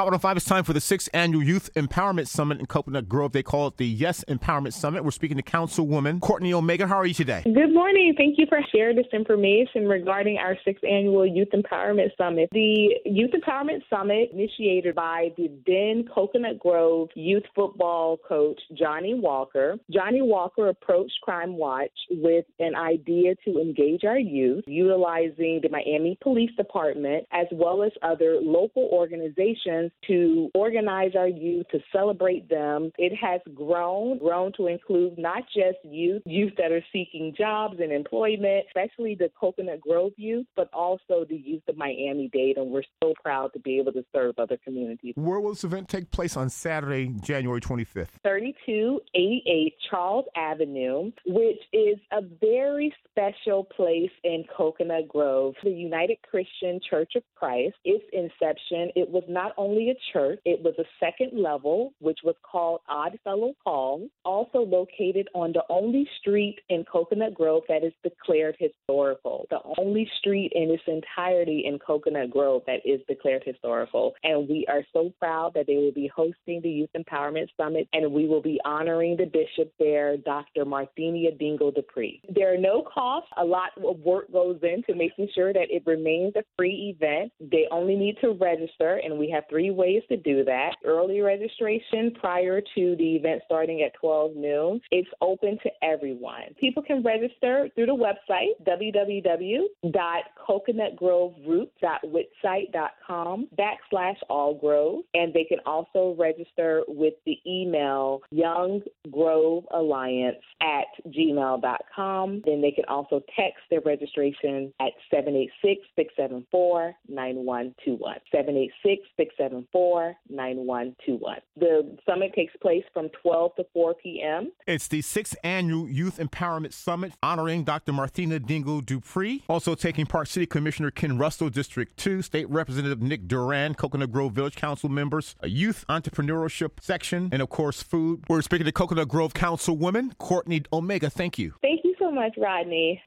Hot 105, it's time for the sixth annual Youth Empowerment Summit in Coconut Grove. They call it the Yes Empowerment Summit. We're speaking to Councilwoman Courtney Omega. How are you today? Good morning. Thank you for sharing this information regarding our sixth annual Youth Empowerment Summit. The Youth Empowerment Summit, initiated by the then Coconut Grove youth football coach Johnny Walker. Johnny Walker approached Crime Watch with an idea to engage our youth, utilizing the Miami Police Department as well as other local organizations to organize our youth, to celebrate them. It has grown, grown to include not just youth, youth that are seeking jobs and employment, especially the Coconut Grove youth, but also the youth of Miami Dade. And we're so proud to be able to serve other communities. Where will this event take place on Saturday, January 25th? 3288 Charles Avenue, which is a very special place in Coconut Grove. The United Christian Church of Christ, its inception, it was not only a church, it was a second level, which was called Oddfellow Hall, also located on the only street in Coconut Grove that is declared historical. The only street in its entirety in Coconut Grove that is declared historical. And we are so proud that they will be hosting the Youth Empowerment Summit, and we will be honoring the bishop there, Dr. Marthenia Dingle Dupree. There are no costs. A lot of work goes into making sure that it remains a free event. They only need to register, and we have three ways to do that. Early registration prior to the event starting at 12 noon. It's open to everyone. People can register through the website, www.coconutgroveroots.wixsite.com backslash allgrove, and they can also register with the email younggrovealliance at gmail.com. Then they can also text their registration at 786 674 9121. 786 674 9121. The summit takes place from 12 to 4 p.m. It's the sixth annual Youth Empowerment Summit honoring Dr. Martina Dingle Dupree. Also taking part City Commissioner Ken Russell, District 2, State Representative Nick Duran, Coconut Grove Village Council members, a youth entrepreneurship section, and of course, food. We're speaking to Coconut Grove Councilwoman Courtney Omega. Thank you. Thank you so much, Rodney.